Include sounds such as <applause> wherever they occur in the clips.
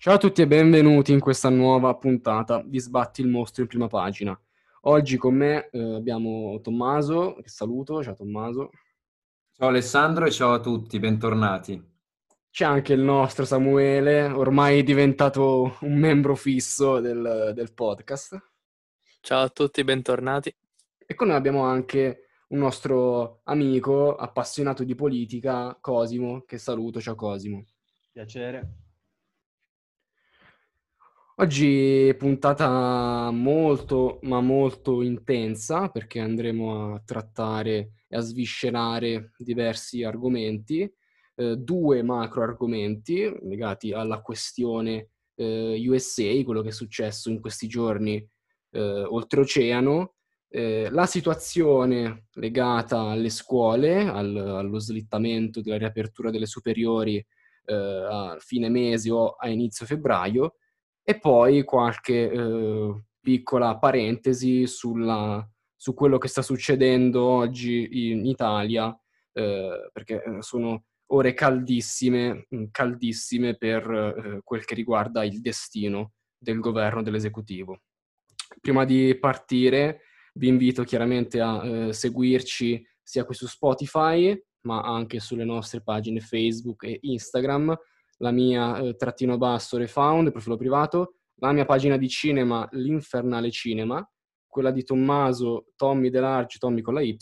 Ciao a tutti e benvenuti in questa nuova puntata di Sbatti il mostro in prima pagina. Oggi con me eh, abbiamo Tommaso, che saluto, ciao Tommaso. Ciao Alessandro e ciao a tutti, bentornati. C'è anche il nostro Samuele, ormai diventato un membro fisso del, del podcast. Ciao a tutti, bentornati. E con noi abbiamo anche un nostro amico appassionato di politica, Cosimo, che saluto, ciao Cosimo. Piacere. Oggi puntata molto, ma molto intensa perché andremo a trattare e a sviscerare diversi argomenti, eh, due macro argomenti legati alla questione eh, USA, quello che è successo in questi giorni eh, oltreoceano, eh, la situazione legata alle scuole, al, allo slittamento della riapertura delle superiori eh, a fine mese o a inizio febbraio, e poi qualche eh, piccola parentesi sulla, su quello che sta succedendo oggi in Italia, eh, perché eh, sono ore caldissime, mm, caldissime per eh, quel che riguarda il destino del governo dell'esecutivo. Prima di partire vi invito chiaramente a eh, seguirci sia qui su Spotify, ma anche sulle nostre pagine Facebook e Instagram, la mia eh, trattino basso refound, profilo privato, la mia pagina di cinema, l'Infernale Cinema, quella di Tommaso, Tommy Delarge, Tommy con la Y,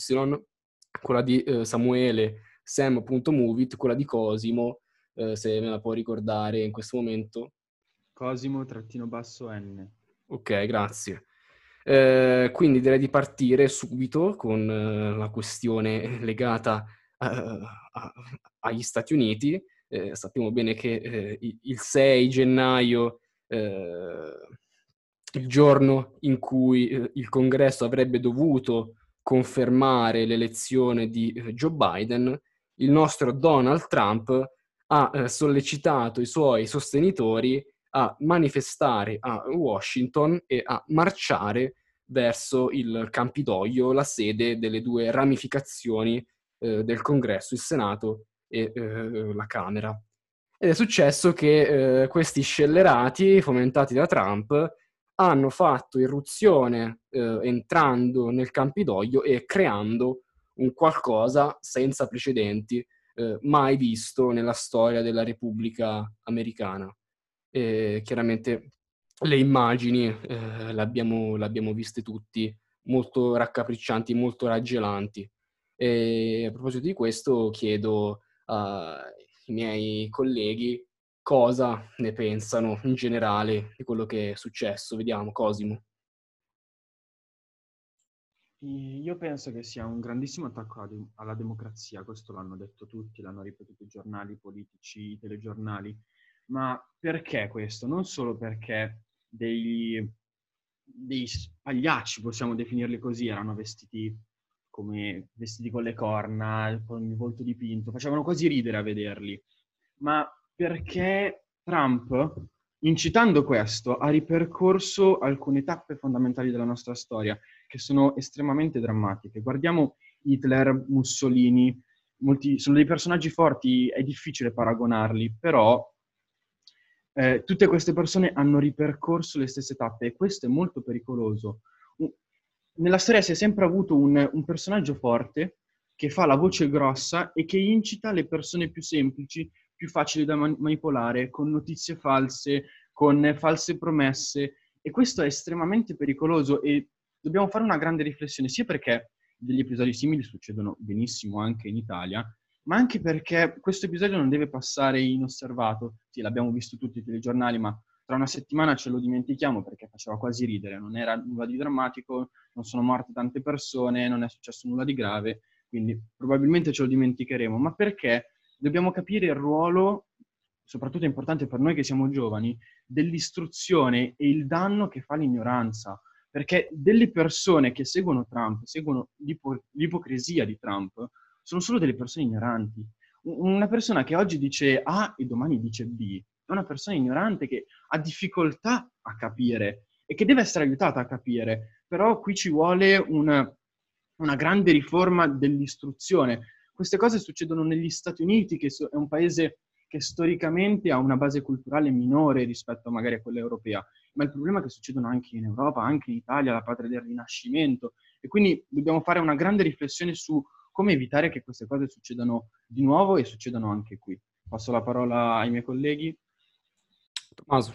quella di eh, Samuele, sam.movit, quella di Cosimo, eh, se me la può ricordare in questo momento. Cosimo trattino basso N. Ok, grazie. Eh, quindi direi di partire subito con eh, la questione legata a, agli Stati Uniti eh, sappiamo bene che eh, il 6 gennaio, eh, il giorno in cui eh, il congresso avrebbe dovuto confermare l'elezione di eh, Joe Biden, il nostro Donald Trump ha eh, sollecitato i suoi sostenitori a manifestare a Washington e a marciare verso il Campidoglio, la sede delle due ramificazioni del Congresso, il Senato e eh, la Camera. Ed è successo che eh, questi scellerati, fomentati da Trump, hanno fatto irruzione eh, entrando nel Campidoglio e creando un qualcosa senza precedenti, eh, mai visto nella storia della Repubblica Americana. E chiaramente le immagini eh, l'abbiamo, l'abbiamo viste tutti, molto raccapriccianti, molto raggelanti. E a proposito di questo chiedo ai miei colleghi cosa ne pensano in generale di quello che è successo. Vediamo, Cosimo. Io penso che sia un grandissimo attacco alla democrazia, questo l'hanno detto tutti, l'hanno ripetuto i giornali, i politici, i telegiornali, ma perché questo? Non solo perché dei, dei pagliacci, possiamo definirli così, erano vestiti come vestiti con le corna, con il volto dipinto, facevano quasi ridere a vederli. Ma perché Trump, incitando questo, ha ripercorso alcune tappe fondamentali della nostra storia, che sono estremamente drammatiche. Guardiamo Hitler, Mussolini, molti, sono dei personaggi forti, è difficile paragonarli, però eh, tutte queste persone hanno ripercorso le stesse tappe e questo è molto pericoloso nella storia si è sempre avuto un, un, personaggio forte che fa la voce grossa e che incita le persone più semplici, più facili da man- manipolare, con notizie false, con false promesse. E questo è estremamente pericoloso e dobbiamo fare una grande riflessione, sia perché degli episodi simili succedono benissimo anche in Italia, ma anche perché questo episodio non deve passare inosservato. Sì, l'abbiamo visto tutti i telegiornali, ma tra una settimana ce lo dimentichiamo perché faceva quasi ridere, non era nulla di drammatico, non sono morte tante persone, non è successo nulla di grave, quindi probabilmente ce lo dimenticheremo. Ma perché dobbiamo capire il ruolo, soprattutto importante per noi che siamo giovani, dell'istruzione e il danno che fa l'ignoranza. Perché delle persone che seguono Trump, seguono l'ipo- l'ipocrisia di Trump, sono solo delle persone ignoranti. Una persona che oggi dice A e domani dice B, è una persona ignorante che ha difficoltà a capire e che deve essere aiutata a capire. Però qui ci vuole una, una grande riforma dell'istruzione. Queste cose succedono negli Stati Uniti, che è un paese che storicamente ha una base culturale minore rispetto magari a quella europea, ma il problema è che succedono anche in Europa, anche in Italia, la patria del Rinascimento, e quindi dobbiamo fare una grande riflessione su come evitare che queste cose succedano di nuovo e succedano anche qui. Passo la parola ai miei colleghi. Tommaso.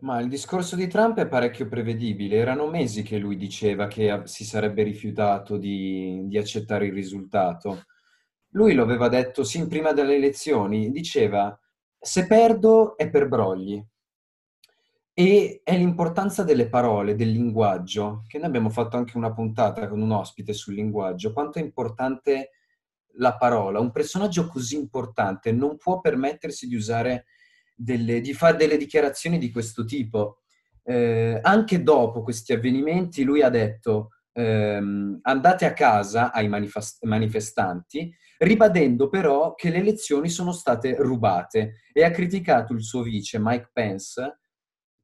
Ma il discorso di Trump è parecchio prevedibile. Erano mesi che lui diceva che si sarebbe rifiutato di, di accettare il risultato. Lui lo aveva detto sin prima delle elezioni, diceva se perdo è per brogli. E è l'importanza delle parole, del linguaggio, che noi abbiamo fatto anche una puntata con un ospite sul linguaggio, quanto è importante la parola. Un personaggio così importante non può permettersi di usare delle, di fare delle dichiarazioni di questo tipo. Eh, anche dopo questi avvenimenti lui ha detto ehm, andate a casa ai manifest- manifestanti, ribadendo però che le elezioni sono state rubate e ha criticato il suo vice Mike Pence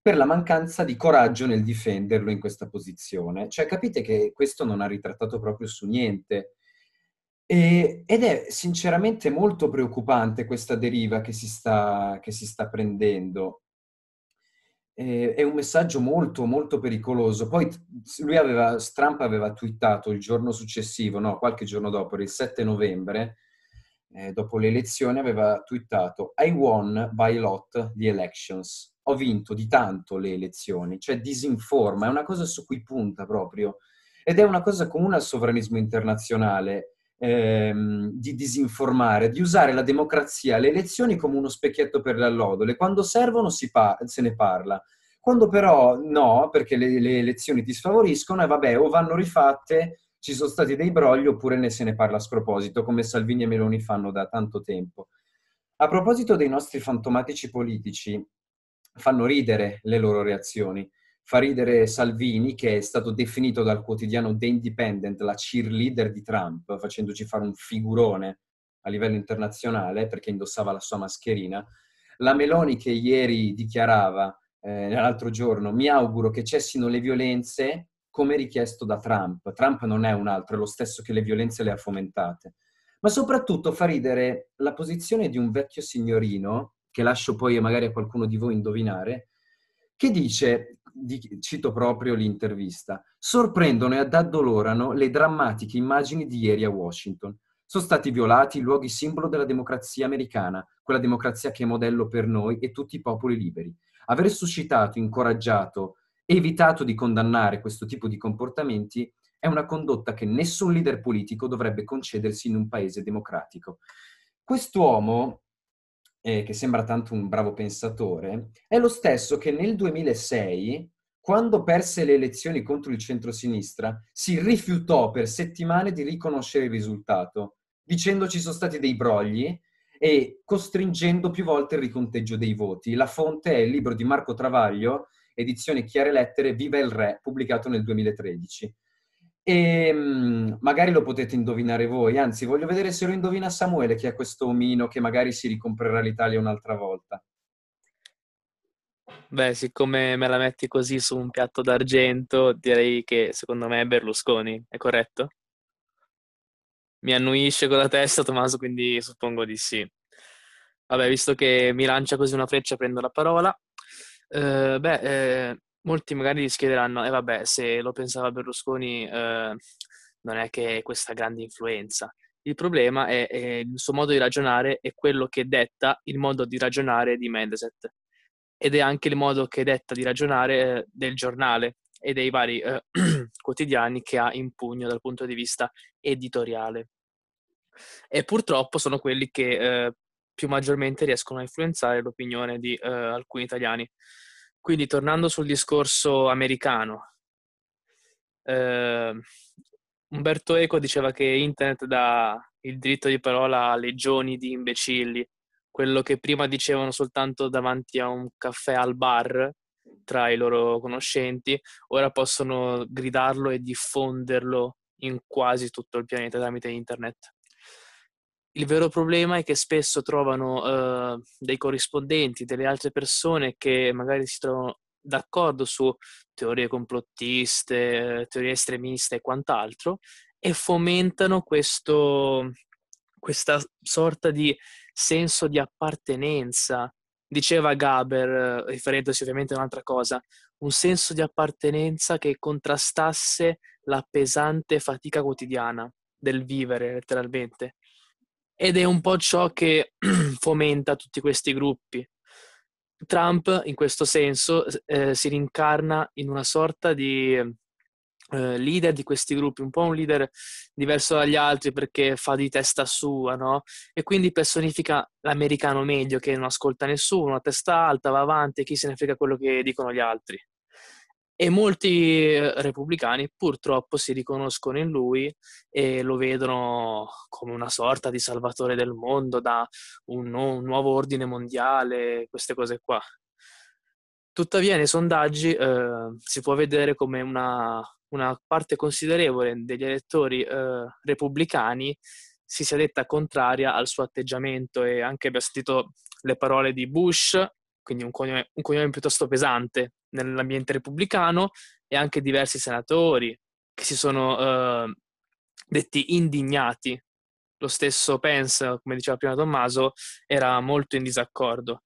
per la mancanza di coraggio nel difenderlo in questa posizione. Cioè capite che questo non ha ritrattato proprio su niente. E, ed è sinceramente molto preoccupante questa deriva che si sta, che si sta prendendo. E, è un messaggio molto, molto pericoloso. Poi lui aveva, Trump aveva twittato il giorno successivo, no, qualche giorno dopo, il 7 novembre, eh, dopo le elezioni, aveva twittato I won by lot the elections. Ho vinto di tanto le elezioni, cioè disinforma, è una cosa su cui punta proprio. Ed è una cosa comune al sovranismo internazionale ehm, di disinformare, di usare la democrazia, le elezioni come uno specchietto per le allodole. Quando servono pa- se ne parla. Quando però no, perché le, le elezioni ti sfavoriscono, e vabbè, o vanno rifatte, ci sono stati dei brogli, oppure ne se ne parla a sproposito, come Salvini e Meloni fanno da tanto tempo. A proposito dei nostri fantomatici politici, fanno ridere le loro reazioni. Fa ridere Salvini, che è stato definito dal quotidiano The Independent la cheerleader di Trump, facendoci fare un figurone a livello internazionale perché indossava la sua mascherina. La Meloni che ieri dichiarava, eh, l'altro giorno, mi auguro che cessino le violenze come richiesto da Trump. Trump non è un altro, è lo stesso che le violenze le ha fomentate. Ma soprattutto fa ridere la posizione di un vecchio signorino, che lascio poi magari a qualcuno di voi indovinare, che dice cito proprio l'intervista, sorprendono ed addolorano le drammatiche immagini di ieri a Washington. Sono stati violati i luoghi simbolo della democrazia americana, quella democrazia che è modello per noi e tutti i popoli liberi. Aver suscitato, incoraggiato, evitato di condannare questo tipo di comportamenti è una condotta che nessun leader politico dovrebbe concedersi in un paese democratico. Quest'uomo eh, che sembra tanto un bravo pensatore, è lo stesso che nel 2006, quando perse le elezioni contro il centrosinistra, si rifiutò per settimane di riconoscere il risultato, dicendo ci sono stati dei brogli e costringendo più volte il riconteggio dei voti. La fonte è il libro di Marco Travaglio, edizione Chiare Lettere, Viva il Re, pubblicato nel 2013. E um, magari lo potete indovinare voi, anzi voglio vedere se lo indovina Samuele che è questo omino che magari si ricomprerà l'Italia un'altra volta. Beh, siccome me la metti così su un piatto d'argento, direi che secondo me è Berlusconi, è corretto? Mi annuisce con la testa Tommaso, quindi suppongo di sì. Vabbè, visto che mi lancia così una freccia, prendo la parola. Eh, beh, eh, molti magari si chiederanno, e eh vabbè, se lo pensava Berlusconi eh, non è che questa grande influenza. Il problema è, è, il suo modo di ragionare è quello che detta il modo di ragionare di Mendeset ed è anche il modo che detta di ragionare eh, del giornale e dei vari eh, <clears throat> quotidiani che ha in pugno dal punto di vista editoriale. E purtroppo sono quelli che eh, più maggiormente riescono a influenzare l'opinione di eh, alcuni italiani. Quindi tornando sul discorso americano, eh, Umberto Eco diceva che internet dà il diritto di parola a legioni di imbecilli, quello che prima dicevano soltanto davanti a un caffè al bar tra i loro conoscenti, ora possono gridarlo e diffonderlo in quasi tutto il pianeta tramite internet. Il vero problema è che spesso trovano uh, dei corrispondenti, delle altre persone che magari si trovano d'accordo su teorie complottiste, teorie estremiste e quant'altro, e fomentano questo, questa sorta di senso di appartenenza. Diceva Gaber, riferendosi ovviamente a un'altra cosa, un senso di appartenenza che contrastasse la pesante fatica quotidiana del vivere, letteralmente. Ed è un po' ciò che <clears throat> fomenta tutti questi gruppi. Trump, in questo senso, eh, si rincarna in una sorta di eh, leader di questi gruppi, un po' un leader diverso dagli altri perché fa di testa sua, no? E quindi personifica l'americano meglio che non ascolta nessuno, a testa alta, va avanti, chi se ne frega quello che dicono gli altri. E molti eh, repubblicani purtroppo si riconoscono in lui e lo vedono come una sorta di salvatore del mondo, da un, un nuovo ordine mondiale, queste cose qua. Tuttavia nei sondaggi eh, si può vedere come una, una parte considerevole degli elettori eh, repubblicani si sia detta contraria al suo atteggiamento e anche abbiamo sentito le parole di Bush, quindi un cognome, un cognome piuttosto pesante nell'ambiente repubblicano, e anche diversi senatori che si sono eh, detti indignati. Lo stesso Pence, come diceva prima Tommaso, era molto in disaccordo.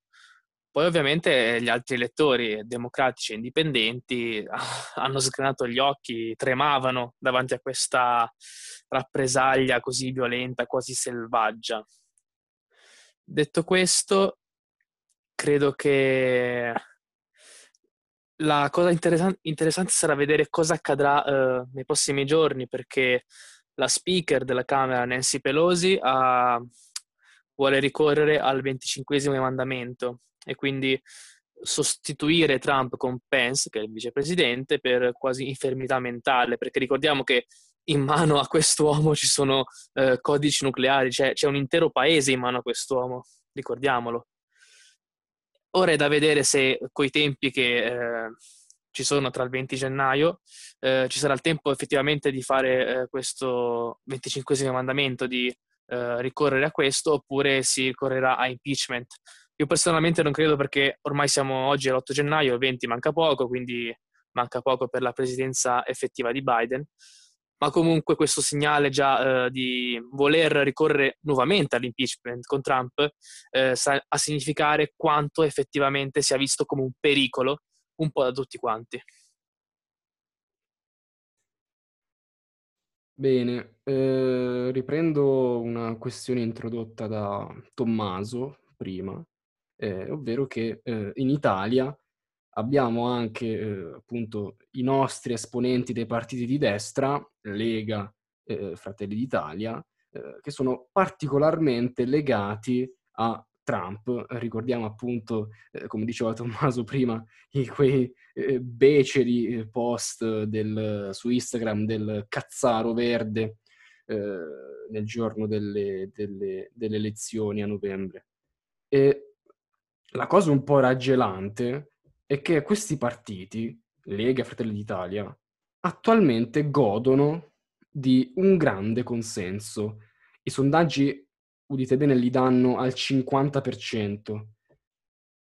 Poi ovviamente gli altri elettori democratici e indipendenti <laughs> hanno sgranato gli occhi, tremavano davanti a questa rappresaglia così violenta, quasi selvaggia. Detto questo, credo che la cosa interessan- interessante sarà vedere cosa accadrà eh, nei prossimi giorni, perché la speaker della Camera, Nancy Pelosi, ha, vuole ricorrere al 25 mandamento e quindi sostituire Trump con Pence, che è il vicepresidente, per quasi infermità mentale, perché ricordiamo che in mano a quest'uomo ci sono eh, codici nucleari, cioè c'è un intero paese in mano a quest'uomo, ricordiamolo. Ora è da vedere se coi tempi che eh, ci sono tra il 20 gennaio eh, ci sarà il tempo effettivamente di fare eh, questo 25 mandamento, di eh, ricorrere a questo, oppure si ricorrerà a impeachment. Io personalmente non credo perché ormai siamo oggi all'8 gennaio, il 20 manca poco, quindi manca poco per la presidenza effettiva di Biden, ma comunque questo segnale già eh, di voler ricorrere nuovamente all'impeachment con Trump eh, sta a significare quanto effettivamente sia visto come un pericolo un po' da tutti quanti. Bene, eh, riprendo una questione introdotta da Tommaso prima, eh, ovvero che eh, in Italia abbiamo anche eh, appunto i nostri esponenti dei partiti di destra, Lega, eh, Fratelli d'Italia, eh, che sono particolarmente legati a Trump. Ricordiamo appunto, eh, come diceva Tommaso prima, i, quei eh, beceri post del, su Instagram del cazzaro verde nel giorno delle, delle, delle elezioni a novembre. E la cosa un po' raggelante è che questi partiti, Lega Fratelli d'Italia, attualmente godono di un grande consenso. I sondaggi, udite bene, li danno al 50%.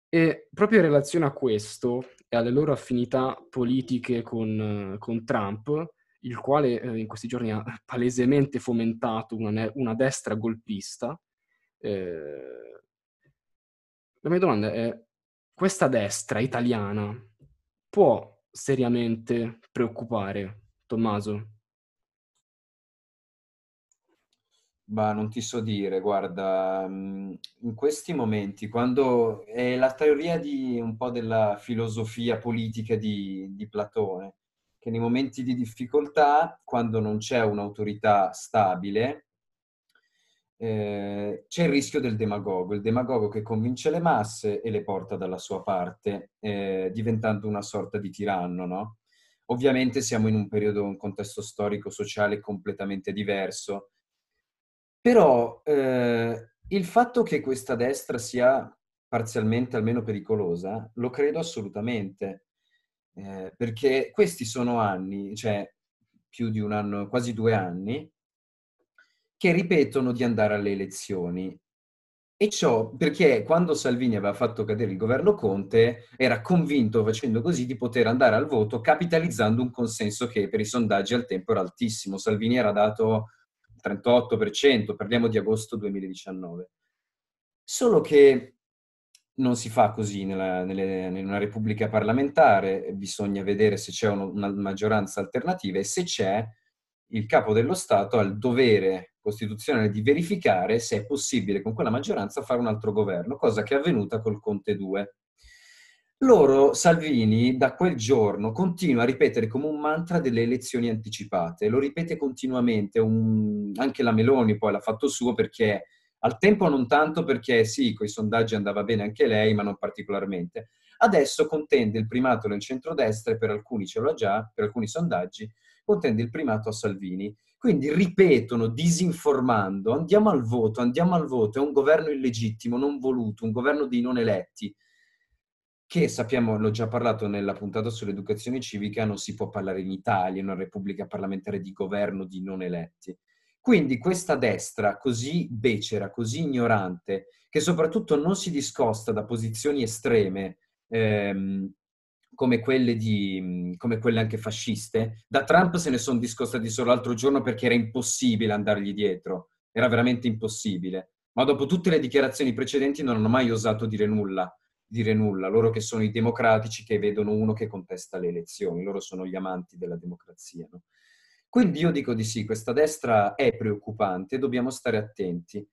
E proprio in relazione a questo e alle loro affinità politiche con, con Trump, il quale eh, in questi giorni ha <laughs> palesemente fomentato una, una destra golpista, eh, la mia domanda è, questa destra italiana può seriamente preoccupare Tommaso? Bah, non ti so dire, guarda, mm, in questi momenti, quando è la teoria di un po' della filosofia politica di, di Platone, che nei momenti di difficoltà, quando non c'è un'autorità stabile, eh, c'è il rischio del demagogo, il demagogo che convince le masse e le porta dalla sua parte, eh, diventando una sorta di tiranno, no? Ovviamente siamo in un periodo, un contesto storico-sociale completamente diverso, però eh, il fatto che questa destra sia parzialmente almeno pericolosa, lo credo assolutamente, eh, perché questi sono anni, cioè più di un anno, quasi due anni, che ripetono di andare alle elezioni. E ciò perché quando Salvini aveva fatto cadere il governo Conte era convinto facendo così di poter andare al voto capitalizzando un consenso che per i sondaggi al tempo era altissimo. Salvini era dato 38%, parliamo di agosto 2019. Solo che non si fa così nella, nelle, in una repubblica parlamentare, bisogna vedere se c'è una, una maggioranza alternativa e se c'è, il capo dello Stato ha il dovere costituzionale di verificare se è possibile con quella maggioranza fare un altro governo, cosa che è avvenuta col Conte 2. Loro, Salvini, da quel giorno continua a ripetere come un mantra delle elezioni anticipate, lo ripete continuamente, un... anche la Meloni poi l'ha fatto suo perché al tempo non tanto perché sì, con i sondaggi andava bene anche lei, ma non particolarmente. Adesso contende il primato nel centrodestra e per alcuni ce l'ha già, per alcuni sondaggi, contende il primato a Salvini. Quindi ripetono, disinformando, andiamo al voto, andiamo al voto, è un governo illegittimo, non voluto, un governo di non eletti che sappiamo, l'ho già parlato nella puntata sull'educazione civica, non si può parlare in Italia, in una repubblica parlamentare di governo di non eletti. Quindi questa destra così becera, così ignorante, che soprattutto non si discosta da posizioni estreme, ehm, come, quelle di, come quelle anche fasciste, da Trump se ne sono discostati solo l'altro giorno perché era impossibile andargli dietro, era veramente impossibile. Ma dopo tutte le dichiarazioni precedenti non hanno mai osato dire nulla dire nulla, loro che sono i democratici che vedono uno che contesta le elezioni, loro sono gli amanti della democrazia. No? Quindi io dico di sì, questa destra è preoccupante, dobbiamo stare attenti.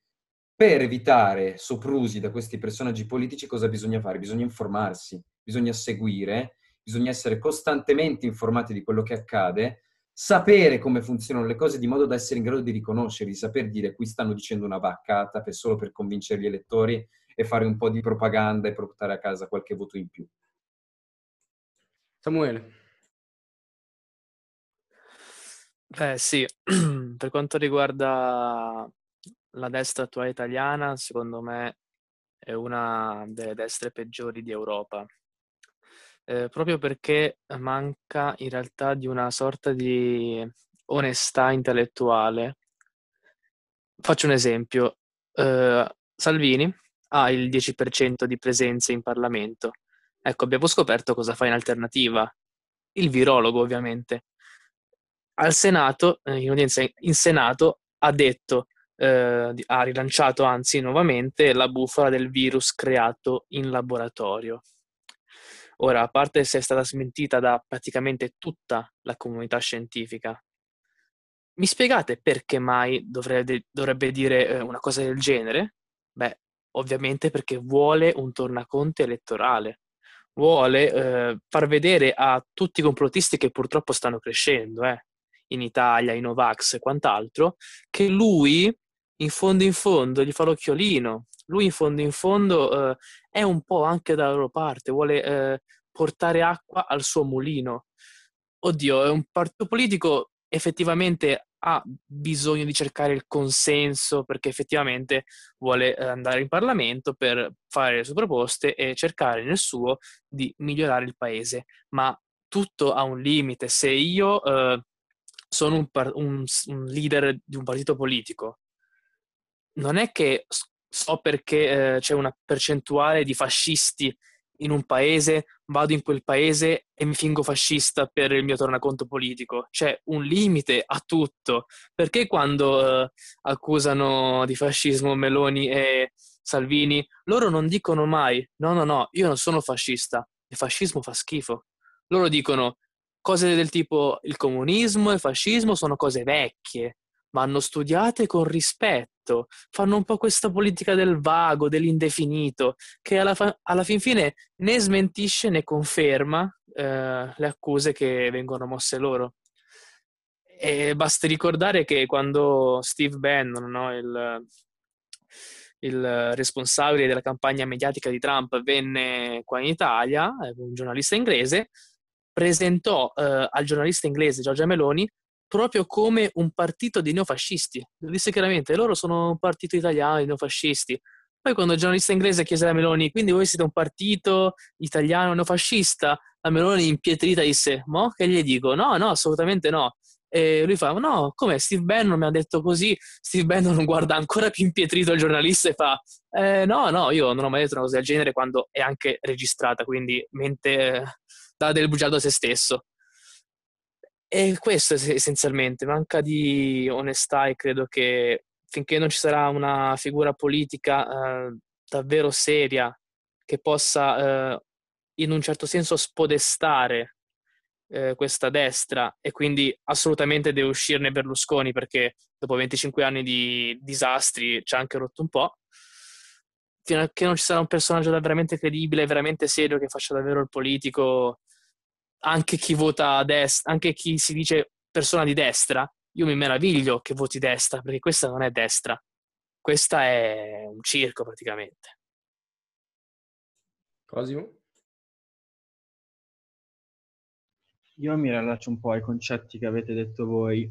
Per evitare soprusi da questi personaggi politici cosa bisogna fare? Bisogna informarsi, bisogna seguire, bisogna essere costantemente informati di quello che accade, sapere come funzionano le cose di modo da essere in grado di riconoscere, di saper dire qui stanno dicendo una vaccata per solo per convincere gli elettori e fare un po' di propaganda e portare a casa qualche voto in più. Samuele. Beh sì, <clears throat> per quanto riguarda la destra attuale italiana, secondo me è una delle destre peggiori di Europa. Eh, proprio perché manca in realtà di una sorta di onestà intellettuale. Faccio un esempio. Eh, Salvini ha il 10% di presenze in Parlamento. Ecco, abbiamo scoperto cosa fa in alternativa. Il virologo, ovviamente. Al Senato, eh, in udienza in Senato, ha detto, eh, ha rilanciato anzi nuovamente la bufala del virus creato in laboratorio. Ora, a parte se è stata smentita da praticamente tutta la comunità scientifica, mi spiegate perché mai dovrebbe, dovrebbe dire eh, una cosa del genere? Beh, ovviamente perché vuole un tornaconte elettorale, vuole eh, far vedere a tutti i complottisti che purtroppo stanno crescendo eh, in Italia, i Novax e quant'altro, che lui in fondo in fondo gli fa l'occhiolino, lui in fondo in fondo eh, è un po' anche dalla loro parte, vuole eh, portare acqua al suo mulino. Oddio, è un partito politico effettivamente ha bisogno di cercare il consenso perché effettivamente vuole eh, andare in Parlamento per fare le sue proposte e cercare nel suo di migliorare il paese. Ma tutto ha un limite. Se io eh, sono un, par- un, un, leader di un partito politico, non è che so perché eh, c'è una percentuale di fascisti in un paese, vado in quel paese e mi fingo fascista per il mio tornaconto politico. C'è un limite a tutto. Perché quando eh, accusano di fascismo Meloni e Salvini, loro non dicono mai no, no, no, io non sono fascista, il fascismo fa schifo. Loro dicono cose del tipo il comunismo e il fascismo sono cose vecchie, vanno studiate con rispetto, fanno un po' questa politica del vago, dell'indefinito, che alla, fa- alla fin fine né smentisce né conferma eh, le accuse che vengono mosse loro. E basti ricordare che quando Steve Bannon, no, il, il responsabile della campagna mediatica di Trump, venne qua in Italia, un giornalista inglese, presentò eh, al giornalista inglese Giorgia Meloni proprio come un partito di neofascisti. Lo disse chiaramente, loro sono un partito italiano di neofascisti. Poi quando il giornalista inglese chiese a Meloni, quindi voi siete un partito italiano neofascista, la Meloni impietrita disse, mo che gli dico? No, no, assolutamente no. E lui fa, no, come Steve Bannon mi ha detto così? Steve Bannon guarda ancora più impietrito il giornalista e fa, eh, no, no, io non ho mai detto una cosa del genere quando è anche registrata, quindi mente, eh, dà del bugiardo a se stesso E questo essenzialmente, manca di onestà e credo che finché non ci sarà una figura politica eh, davvero seria che possa eh, in un certo senso spodestare eh, questa destra e quindi assolutamente deve uscirne Berlusconi perché dopo 25 anni di disastri ci ha anche rotto un po'. Fino a che non ci sarà un personaggio veramente credibile, veramente serio che faccia davvero il politico, anche chi vota a destra, anche chi si dice persona di destra, io mi meraviglio che voti destra perché questa non è destra, questa è un circo praticamente. Cosimo? Io mi rilaccio un po' ai concetti che avete detto voi.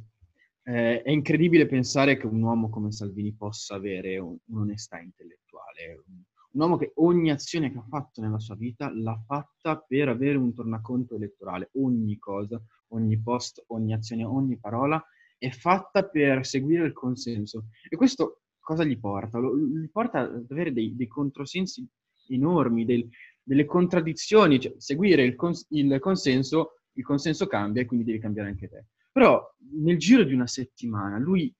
Eh, è incredibile pensare che un uomo come Salvini possa avere un, un'onestà intellettuale. Un uomo che ogni azione che ha fatto nella sua vita l'ha fatta per avere un tornaconto elettorale. Ogni cosa, ogni post, ogni azione, ogni parola è fatta per seguire il consenso. E questo cosa gli porta? Lo, gli porta ad avere dei, dei controsensi enormi, del, delle contraddizioni. Cioè, seguire il, cons- il consenso il consenso cambia e quindi devi cambiare anche te. Però nel giro di una settimana lui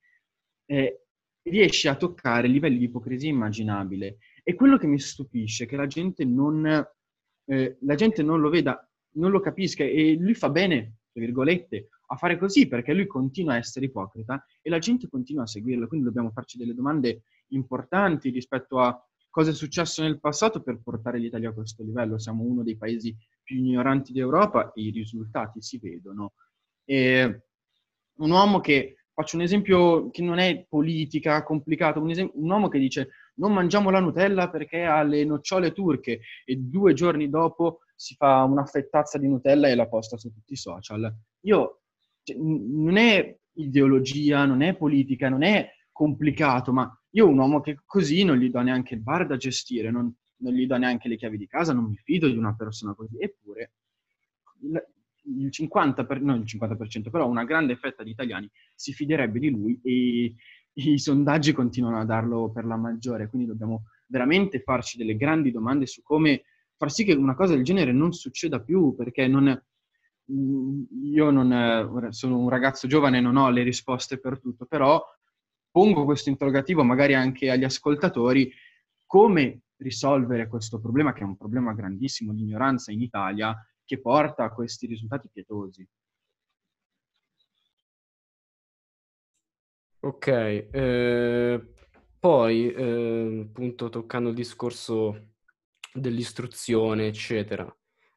eh, riesce a toccare livelli di ipocrisia immaginabile e quello che mi stupisce è che la gente non, eh, la gente non lo veda, non lo capisca e lui fa bene, tra virgolette, a fare così perché lui continua a essere ipocrita e la gente continua a seguirlo, quindi dobbiamo farci delle domande importanti rispetto a cosa è successo nel passato per portare l'Italia a questo livello. Siamo uno dei paesi più ignoranti d'Europa e i risultati si vedono. E un uomo che, faccio un esempio che non è politica, complicato, un, esempio, un uomo che dice non mangiamo la Nutella perché ha le nocciole turche e due giorni dopo si fa una fettazza di Nutella e la posta su tutti i social. Io, cioè, non è ideologia, non è politica, non è complicato, ma io un uomo che così non gli do neanche il bar da gestire, non, non gli do neanche le chiavi di casa, non mi fido di una persona così. Eppure il 50%, per, non il 50%, però una grande fetta di italiani si fiderebbe di lui e i sondaggi continuano a darlo per la maggiore, quindi dobbiamo veramente farci delle grandi domande su come far sì che una cosa del genere non succeda più, perché non, io non, sono un ragazzo giovane e non ho le risposte per tutto, però pongo questo interrogativo magari anche agli ascoltatori, come risolvere questo problema, che è un problema grandissimo di ignoranza in Italia, che porta a questi risultati pietosi. Ok, eh, poi eh, appunto toccando il discorso dell'istruzione, eccetera,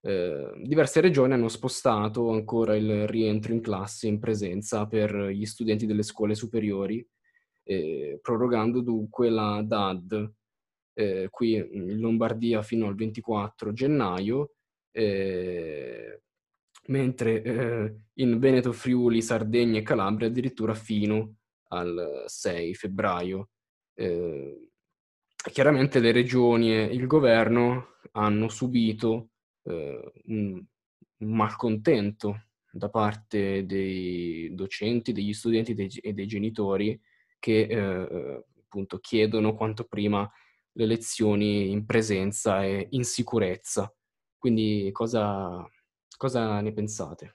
eh, diverse regioni hanno spostato ancora il rientro in classe in presenza per gli studenti delle scuole superiori, eh, prorogando dunque la DAD eh, qui in Lombardia fino al 24 gennaio, eh, mentre eh, in Veneto, Friuli, Sardegna e Calabria addirittura fino al 6 febbraio. Eh, chiaramente le regioni e il governo hanno subito eh, un, un malcontento da parte dei docenti, degli studenti dei, e dei genitori che eh, appunto chiedono quanto prima le lezioni in presenza e in sicurezza. Quindi cosa, cosa ne pensate?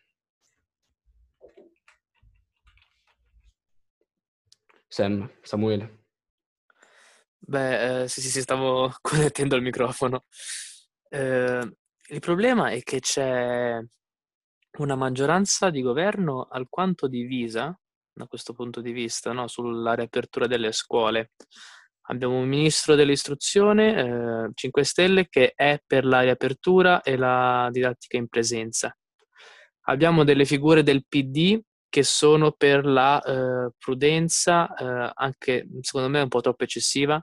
Sam, Samuele. Beh, eh, sì, sì, sì, stavo <laughs> connettendo il microfono. Eh, il problema è che c'è una maggioranza di governo alquanto divisa da questo punto di vista, no? sulla riapertura delle scuole. Abbiamo un ministro dell'istruzione, eh, 5 Stelle, che è per la riapertura e la didattica in presenza. Abbiamo delle figure del PD che sono per la eh, prudenza, eh, anche secondo me un po' troppo eccessiva,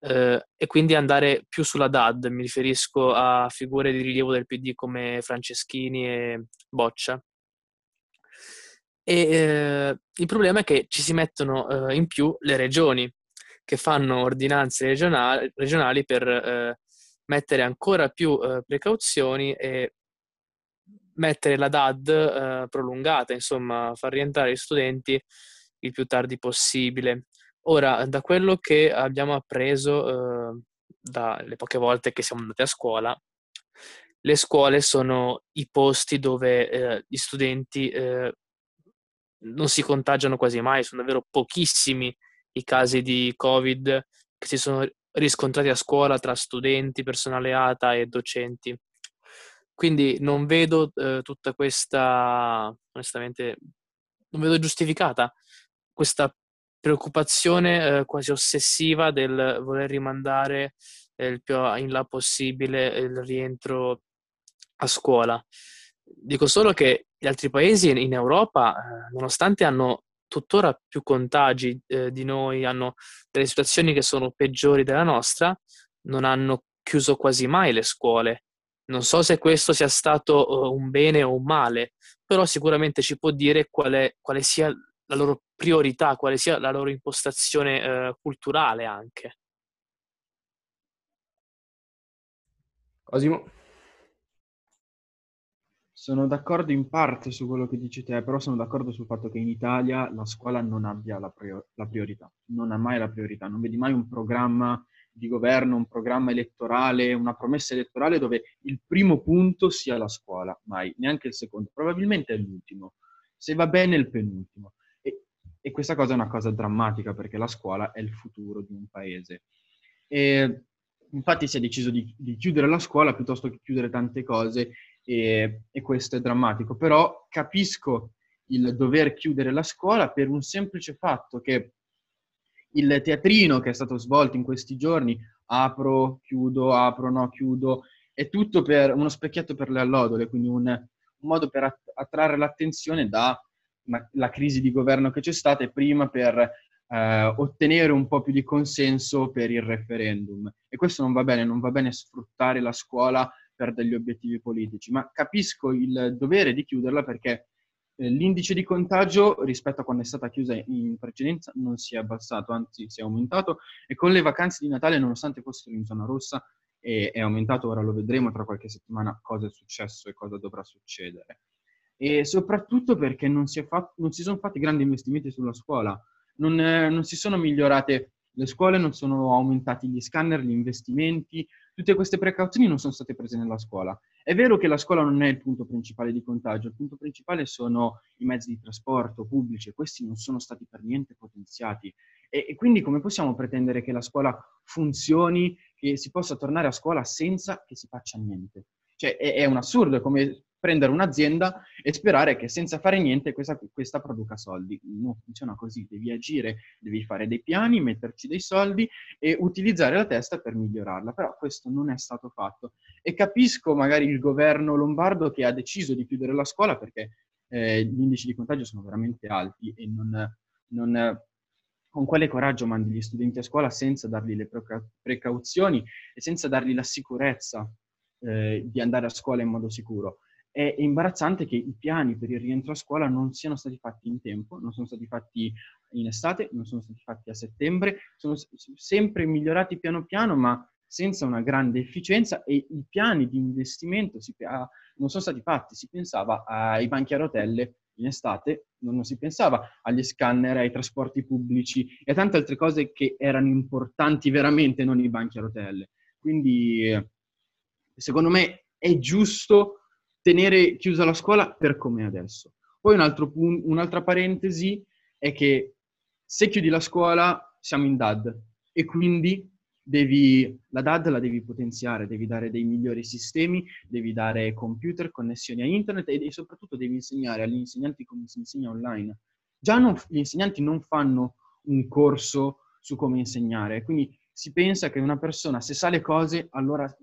eh, e quindi andare più sulla DAD. Mi riferisco a figure di rilievo del PD come Franceschini e Boccia. E eh, il problema è che ci si mettono eh, in più le regioni, che fanno ordinanze regionali, regionali per eh, mettere ancora più eh, precauzioni e mettere la DAD eh, prolungata, insomma, far rientrare gli studenti il più tardi possibile. Ora, da quello che abbiamo appreso eh, dalle poche volte che siamo andati a scuola, le scuole sono i posti dove eh, gli studenti eh, non si contagiano quasi mai, sono davvero pochissimi i casi di Covid che si sono riscontrati a scuola tra studenti, personale ATA e docenti. Quindi non vedo eh, tutta questa, onestamente, non vedo giustificata questa preoccupazione eh, quasi ossessiva del voler rimandare eh, il più in là possibile il rientro a scuola. Dico solo che gli altri paesi in Europa, eh, nonostante hanno tuttora più contagi eh, di noi, hanno delle situazioni che sono peggiori della nostra, non hanno chiuso quasi mai le scuole. Non so se questo sia stato uh, un bene o un male, però sicuramente ci può dire quale, quale sia la loro priorità, quale sia la loro impostazione uh, culturale anche. Cosimo. Sono d'accordo in parte su quello che dici te, però sono d'accordo sul fatto che in Italia la scuola non abbia la, prior- la priorità, non ha mai la priorità, non vedi mai un programma di governo, un programma elettorale, una promessa elettorale dove il primo punto sia la scuola, mai, neanche il secondo, probabilmente è l'ultimo, se va bene il penultimo. E, e questa cosa è una cosa drammatica perché la scuola è il futuro di un paese. E infatti si è deciso di, di chiudere la scuola piuttosto che chiudere tante cose e, e questo è drammatico, però capisco il dover chiudere la scuola per un semplice fatto che il teatrino che è stato svolto in questi giorni, apro, chiudo, apro, no, chiudo, è tutto per uno specchietto per le allodole, quindi un, un modo per attrarre l'attenzione dalla crisi di governo che c'è stata e prima per eh, ottenere un po' più di consenso per il referendum. E questo non va bene, non va bene sfruttare la scuola per degli obiettivi politici, ma capisco il dovere di chiuderla perché eh, l'indice di contagio rispetto a quando è stata chiusa in precedenza non si è abbassato, anzi si è aumentato e con le vacanze di Natale, nonostante fossero in zona rossa, è, aumentato, ora lo vedremo tra qualche settimana cosa è successo e cosa dovrà succedere. E soprattutto perché non si, fatto, non si sono fatti grandi investimenti sulla scuola, non, eh, non si sono migliorate le scuole, non sono aumentati gli scanner, gli investimenti, tutte queste precauzioni non sono state prese nella scuola. È vero che la scuola non è il punto principale di contagio, il punto principale sono i mezzi di trasporto pubblici e questi non sono stati per niente potenziati. E, e quindi come possiamo pretendere che la scuola funzioni, che si possa tornare a scuola senza che si faccia niente? Cioè è, è un assurdo, è come prendere un'azienda e sperare che senza fare niente questa, questa, produca soldi. Non funziona così, devi agire, devi fare dei piani, metterci dei soldi e utilizzare la testa per migliorarla, però questo non è stato fatto. E capisco magari il governo lombardo che ha deciso di chiudere la scuola perché eh, gli indici di contagio sono veramente alti e non, non con quale coraggio mandi gli studenti a scuola senza dargli le precauzioni e senza dargli la sicurezza eh, di andare a scuola in modo sicuro è imbarazzante che i piani per il rientro a scuola non siano stati fatti in tempo, non sono stati fatti in estate, non sono stati fatti a settembre, sono sempre migliorati piano piano, ma senza una grande efficienza e i piani di investimento si, non sono stati fatti. Si pensava ai banchi a rotelle in estate, non si pensava agli scanner, ai trasporti pubblici e a tante altre cose che erano importanti veramente, non i banchi a rotelle. Quindi, secondo me, è giusto tenere chiusa la scuola per come adesso. Poi un altro pun- un'altra parentesi è che se chiudi la scuola siamo in DAD e quindi devi, la DAD la devi potenziare, devi dare dei migliori sistemi, devi dare computer, connessioni a internet e, e soprattutto devi insegnare agli insegnanti come si insegna online. Già non, gli insegnanti non fanno un corso su come insegnare, quindi si pensa che una persona se sa le cose allora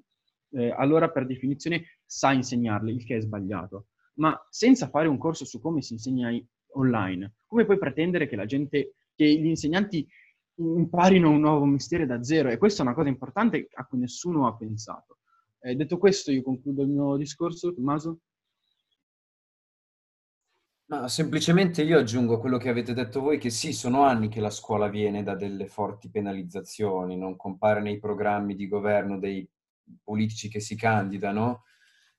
eh, allora per definizione sa insegnarle, il che è sbagliato. Ma senza fare un corso su come si insegna online, come puoi pretendere che la gente, che gli insegnanti imparino un nuovo mestiere da zero? E questa è una cosa importante a cui nessuno ha pensato. Eh, detto questo, io concludo il mio discorso. Tommaso? No, semplicemente io aggiungo quello che avete detto voi, che sì, sono anni che la scuola viene da delle forti penalizzazioni, non compare nei programmi di governo dei politici che si candidano,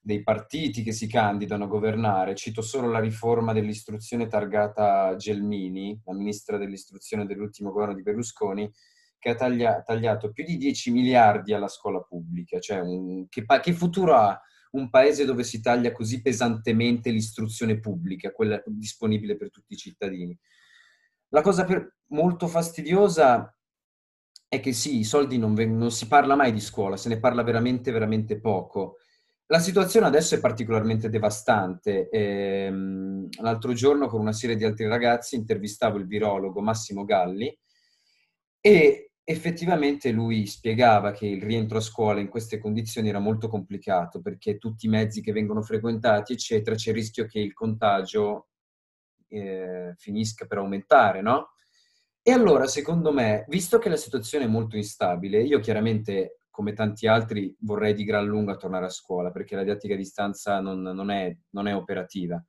dei partiti che si candidano a governare. Cito solo la riforma dell'istruzione targata Gelmini, la ministra dell'istruzione dell'ultimo governo di Berlusconi, che ha taglia- tagliato più di 10 miliardi alla scuola pubblica. Cioè, un, che, che, futuro ha un paese dove si taglia così pesantemente l'istruzione pubblica, quella disponibile per tutti i cittadini. La cosa molto fastidiosa è che sì, i soldi non, non si parla mai di scuola, se ne parla veramente, veramente poco. La situazione adesso è particolarmente devastante. Ehm, l'altro giorno con una serie di altri ragazzi intervistavo il virologo Massimo Galli e effettivamente lui spiegava che il rientro a scuola in queste condizioni era molto complicato perché tutti i mezzi che vengono frequentati, eccetera, c'è il rischio che il contagio eh, finisca per aumentare, no? E allora, secondo me, visto che la situazione è molto instabile, io chiaramente come tanti altri, vorrei di gran lunga tornare a scuola, perché la didattica a distanza non, non, è, non è, operativa.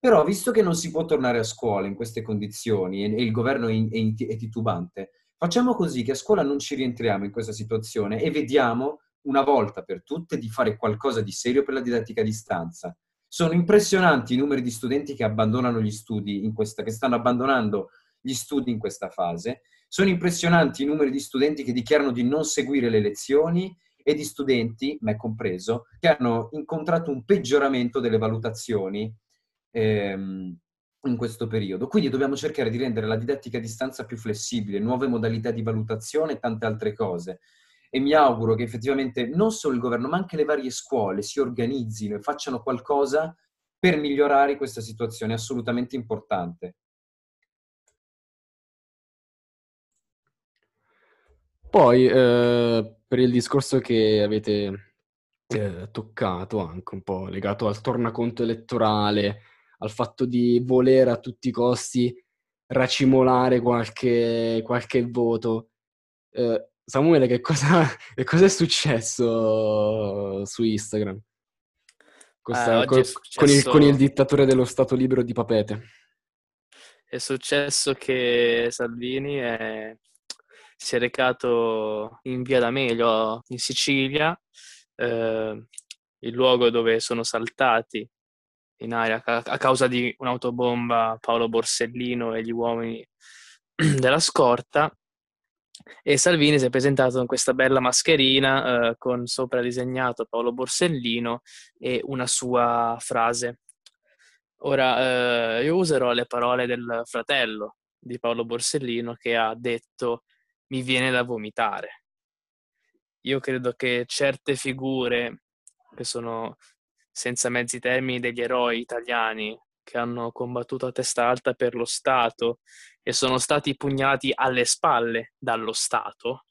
Però, visto che non si può tornare a scuola in queste condizioni e, e il governo è, in, è, titubante, facciamo così che a scuola non ci rientriamo in questa situazione e vediamo una volta per tutte di fare qualcosa di serio per la didattica a distanza. Sono impressionanti i numeri di studenti che abbandonano gli studi in questa, che stanno abbandonando gli studi in questa fase sono impressionanti i numeri di studenti che dichiarano di non seguire le lezioni e di studenti, me compreso, che hanno incontrato un peggioramento delle valutazioni ehm, in questo periodo. Quindi dobbiamo cercare di rendere la didattica a distanza più flessibile, nuove modalità di valutazione e tante altre cose. E mi auguro che effettivamente non solo il governo, ma anche le varie scuole si organizzino e facciano qualcosa per migliorare questa situazione assolutamente importante. Poi, eh, per il discorso che avete eh, toccato anche un po' legato al tornaconto elettorale, al fatto di voler a tutti i costi racimolare qualche, qualche voto. Eh, Samuele, che cosa, <laughs> che cosa, è successo su Instagram? Questa, eh, con, successo... con, il, con il dittatore dello Stato libero di Papete. È successo che Salvini è si è recato in via D'Amelio in Sicilia, eh, il luogo dove sono saltati in aria a causa di un'autobomba Paolo Borsellino e gli uomini <clears throat> della scorta e Salvini si è presentato con questa bella mascherina eh, con sopra disegnato Paolo Borsellino e una sua frase. Ora eh, io userò le parole del fratello di Paolo Borsellino che ha detto mi viene da vomitare. Io credo che certe figure che sono senza mezzi termini degli eroi italiani che hanno combattuto a testa alta per lo Stato e sono stati pugnalati alle spalle dallo Stato,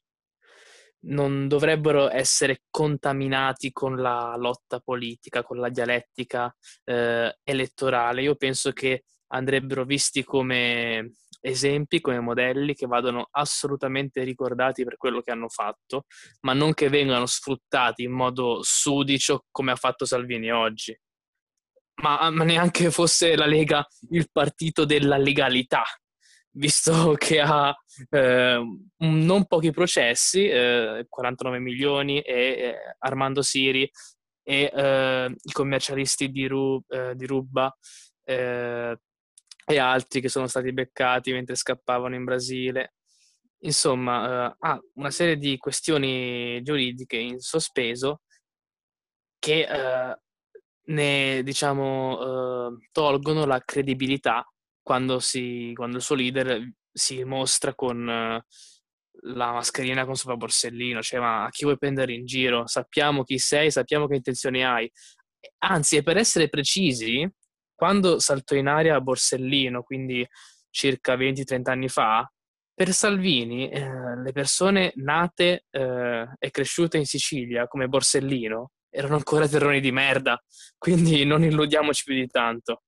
non dovrebbero essere contaminati con la lotta politica, con la dialettica eh, elettorale. Io penso che andrebbero visti come esempi, come modelli che vadano assolutamente ricordati per quello che hanno fatto, ma non che vengano sfruttati in modo sudicio come ha fatto Salvini oggi. Ma, ma neanche fosse la Lega il partito della legalità, visto <laughs> che ha eh, non pochi processi, eh, 49 milioni, e eh, Armando Siri e eh, i commercialisti di, Ru- eh, di Ruba eh, e altri che sono stati beccati mentre scappavano in Brasile. Insomma, eh, ha una serie di questioni giuridiche in sospeso che eh, ne diciamo eh, tolgono la credibilità quando, si, quando, il suo leader si mostra con eh, la mascherina con sopra Borsellino, cioè ma a chi vuoi prendere in giro? Sappiamo chi sei, sappiamo che intenzioni hai. Anzi, e per essere precisi, quando saltò in aria Borsellino, quindi circa 20-30 anni fa, per Salvini eh, le persone nate eh, e cresciute in Sicilia come Borsellino erano ancora terroni di merda, quindi non illudiamoci più di tanto.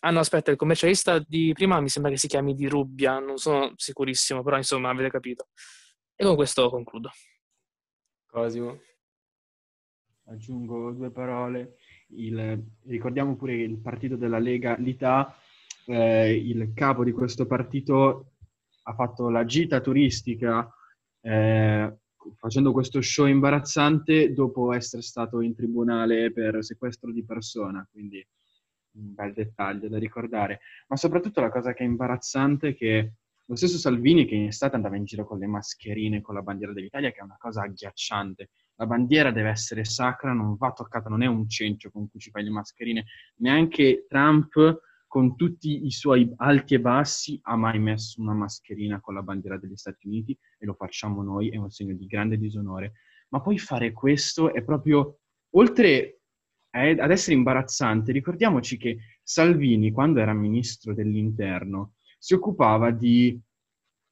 Ah no, aspetta, il commercialista di prima mi sembra che si chiami Di Rubbia, non sono sicurissimo, però insomma avete capito. E con questo concludo. Cosimo. Aggiungo due parole il, ricordiamo pure che il partito della Lega L'Ità, eh, il capo di questo partito ha fatto la gita turistica eh, facendo questo show imbarazzante dopo essere stato in tribunale per sequestro di persona, quindi un bel dettaglio da ricordare. Ma soprattutto la cosa che è imbarazzante è che lo stesso Salvini che in estate andava in giro con le mascherine, con la bandiera dell'Italia, che è una cosa agghiacciante, la bandiera deve essere sacra, non va toccata, non è un cencio con cui ci fai le mascherine. Neanche Trump, con tutti i suoi alti e bassi, ha mai messo una mascherina con la bandiera degli Stati Uniti e lo facciamo noi, è un segno di grande disonore. Ma poi fare questo è proprio, oltre ad essere imbarazzante, ricordiamoci che Salvini, quando era ministro dell'interno, si occupava di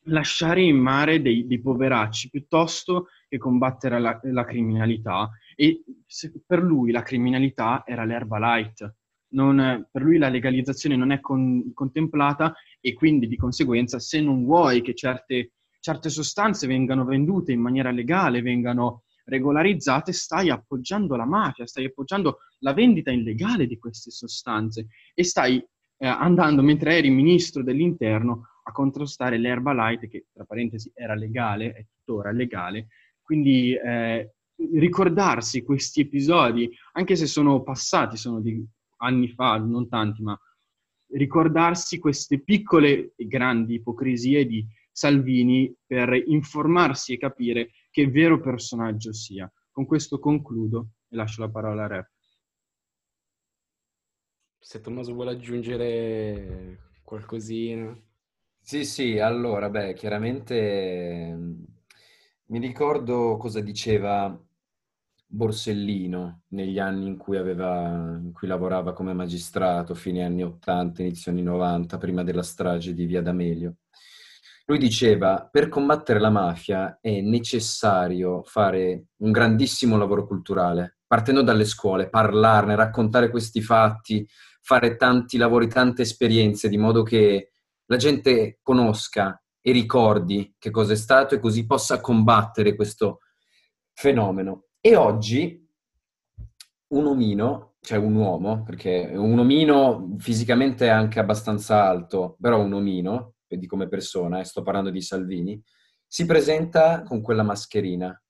lasciare in mare dei, dei poveracci piuttosto che combattere la, la criminalità e se, per lui la criminalità era l'erba light. Non, per lui la legalizzazione non è con, contemplata e quindi di conseguenza se non vuoi che certe, certe sostanze vengano vendute in maniera legale, vengano regolarizzate, stai appoggiando la mafia, stai appoggiando la vendita illegale di queste sostanze e stai eh, andando, mentre eri ministro dell'interno, a contrastare l'erba light, che tra parentesi era legale, è tuttora legale. Quindi eh, ricordarsi questi episodi, anche se sono passati, sono di anni fa, non tanti, ma ricordarsi queste piccole e grandi ipocrisie di Salvini per informarsi e capire che vero personaggio sia. Con questo concludo e lascio la parola a Rep. Se Tommaso vuole aggiungere qualcosina. Sì, sì, allora, beh, chiaramente mi ricordo cosa diceva Borsellino negli anni in cui, aveva, in cui lavorava come magistrato, fine anni 80, inizio anni 90, prima della strage di Via D'Amelio. Lui diceva, per combattere la mafia è necessario fare un grandissimo lavoro culturale, partendo dalle scuole, parlarne, raccontare questi fatti, fare tanti lavori, tante esperienze, di modo che la gente conosca e ricordi che cosa è stato e così possa combattere questo fenomeno. E oggi un omino, cioè un uomo, perché un omino fisicamente è anche abbastanza alto, però un omino, di come persona, e sto parlando di Salvini, si presenta con quella mascherina.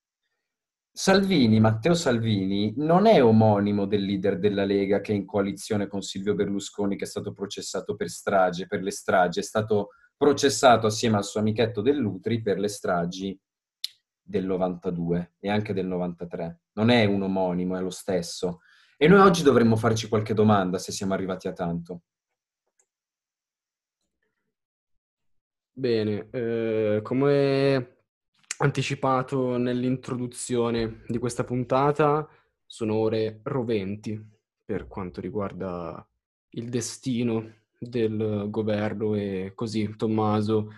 Salvini, Matteo Salvini, non è omonimo del leader della Lega che è in coalizione con Silvio Berlusconi, che è stato processato per strage, per le stragi, è stato processato assieme al suo amichetto dell'Utri per le stragi del 92 e anche del 93. Non è un omonimo, è lo stesso. E noi oggi dovremmo farci qualche domanda se siamo arrivati a tanto. Bene, eh, come anticipato nell'introduzione di questa puntata, sono ore roventi per quanto riguarda il destino del governo e così, Tommaso,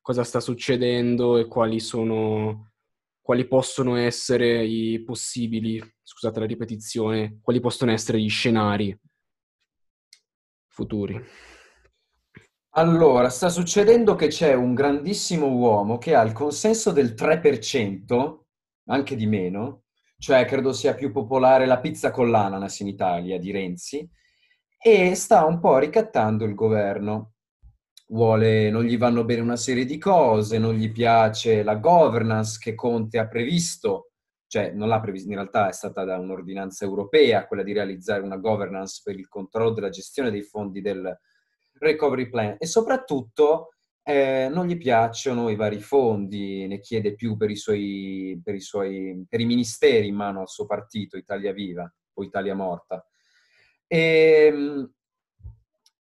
cosa sta succedendo e quali sono, quali possono essere i possibili, scusate la ripetizione, quali possono essere gli scenari futuri. Allora, sta succedendo che c'è un grandissimo uomo che ha il consenso del 3%, anche di meno, cioè credo sia più popolare la pizza con l'ananas in Italia di Renzi, e sta un po' ricattando il governo. Vuole, non gli vanno bene una serie di cose, non gli piace la governance che Conte ha previsto, cioè non l'ha previsto, in realtà è stata da un'ordinanza europea quella di realizzare una governance per il controllo della gestione dei fondi del recovery plan e soprattutto eh, non gli piacciono i vari fondi, ne chiede più per i, suoi, per, i suoi, per i ministeri in mano al suo partito, Italia Viva o Italia Morta. E, ehm,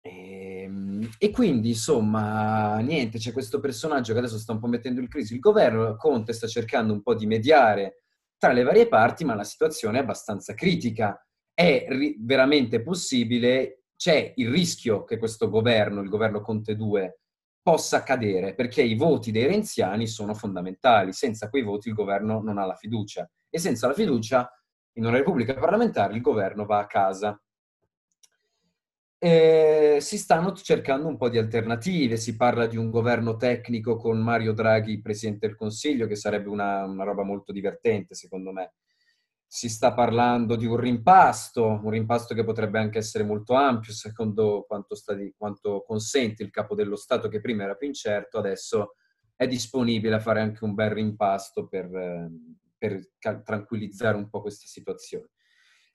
e, ehm, e, quindi, insomma, niente, c'è questo personaggio che adesso sta un po' mettendo in crisi il governo, Conte sta cercando un po' di mediare tra le varie parti, ma la situazione è abbastanza critica. È ri- veramente possibile c'è il rischio che questo governo, il governo Conte 2, possa cadere perché i voti dei renziani sono fondamentali. Senza quei voti il governo non ha la fiducia e senza la fiducia in una repubblica parlamentare il governo va a casa. E si stanno cercando un po' di alternative, si parla di un governo tecnico con Mario Draghi presidente del Consiglio, che sarebbe una, una roba molto divertente secondo me si sta parlando di un rimpasto, un rimpasto che potrebbe anche essere molto ampio secondo quanto, di, quanto, consente il capo dello Stato che prima era più incerto, adesso è disponibile a fare anche un bel rimpasto per, per tranquillizzare un po' questa situazione.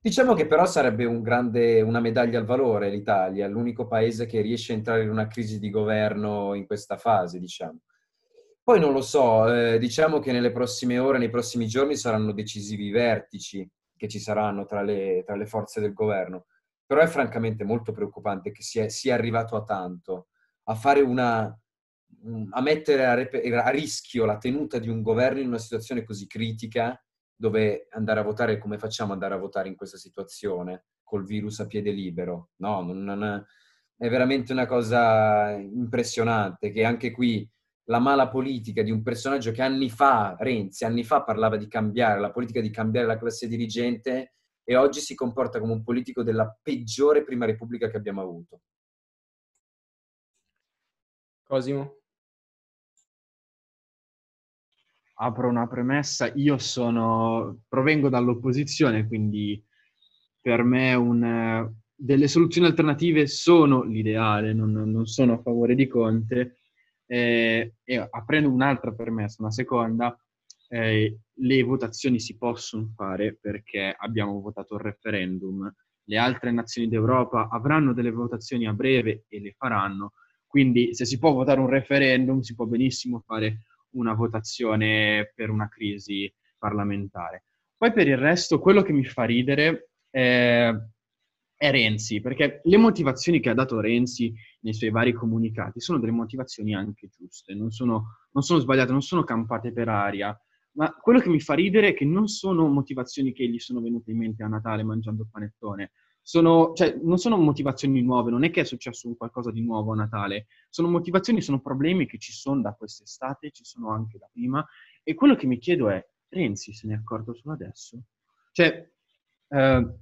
Diciamo che però sarebbe un grande, una medaglia al valore l'Italia, l'unico paese che riesce a entrare in una crisi di governo in questa fase, diciamo Poi non lo so, eh, diciamo che nelle prossime ore, nei prossimi giorni saranno decisivi i vertici che ci saranno tra le, tra le forze del governo. Però è francamente molto preoccupante che sia, sia arrivato a tanto, a fare una, a mettere a, a, rischio la tenuta di un governo in una situazione così critica dove andare a votare, come facciamo ad andare a votare in questa situazione col virus a piede libero? No, non, non è veramente una cosa impressionante che anche qui la mala politica di un personaggio che anni fa, Renzi, anni fa parlava di cambiare, la politica di cambiare la classe dirigente e oggi si comporta come un politico della peggiore prima repubblica che abbiamo avuto. Cosimo? Apro una premessa, io sono, provengo dall'opposizione, quindi per me un, delle soluzioni alternative sono l'ideale, non, non sono a favore di Conte, eh, e aprendo un'altra premessa, una seconda, eh, le votazioni si possono fare perché abbiamo votato il referendum. Le altre nazioni d'Europa avranno delle votazioni a breve e le faranno. Quindi se si può votare un referendum, si può benissimo fare una votazione per una crisi parlamentare. Poi per il resto, quello che mi fa ridere è è Renzi, perché le motivazioni che ha dato Renzi nei suoi vari comunicati sono delle motivazioni anche giuste, non sono, non sono sbagliate, non sono campate per aria, ma quello che mi fa ridere è che non sono motivazioni che gli sono venute in mente a Natale mangiando panettone, sono, cioè, non sono motivazioni nuove, non è che è successo qualcosa di nuovo a Natale, sono motivazioni, sono problemi che ci sono da quest'estate, ci sono anche da prima, e quello che mi chiedo è, Renzi se ne è accorto solo adesso? Cioè, eh,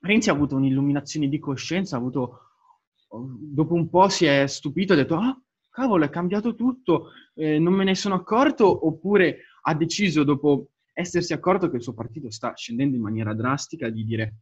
Renzi ha avuto un'illuminazione di coscienza, ha avuto, dopo un po' si è stupito e ha detto, ah, cavolo, è cambiato tutto, eh, non me ne sono accorto, oppure ha deciso, dopo essersi accorto che il suo partito sta scendendo in maniera drastica, di dire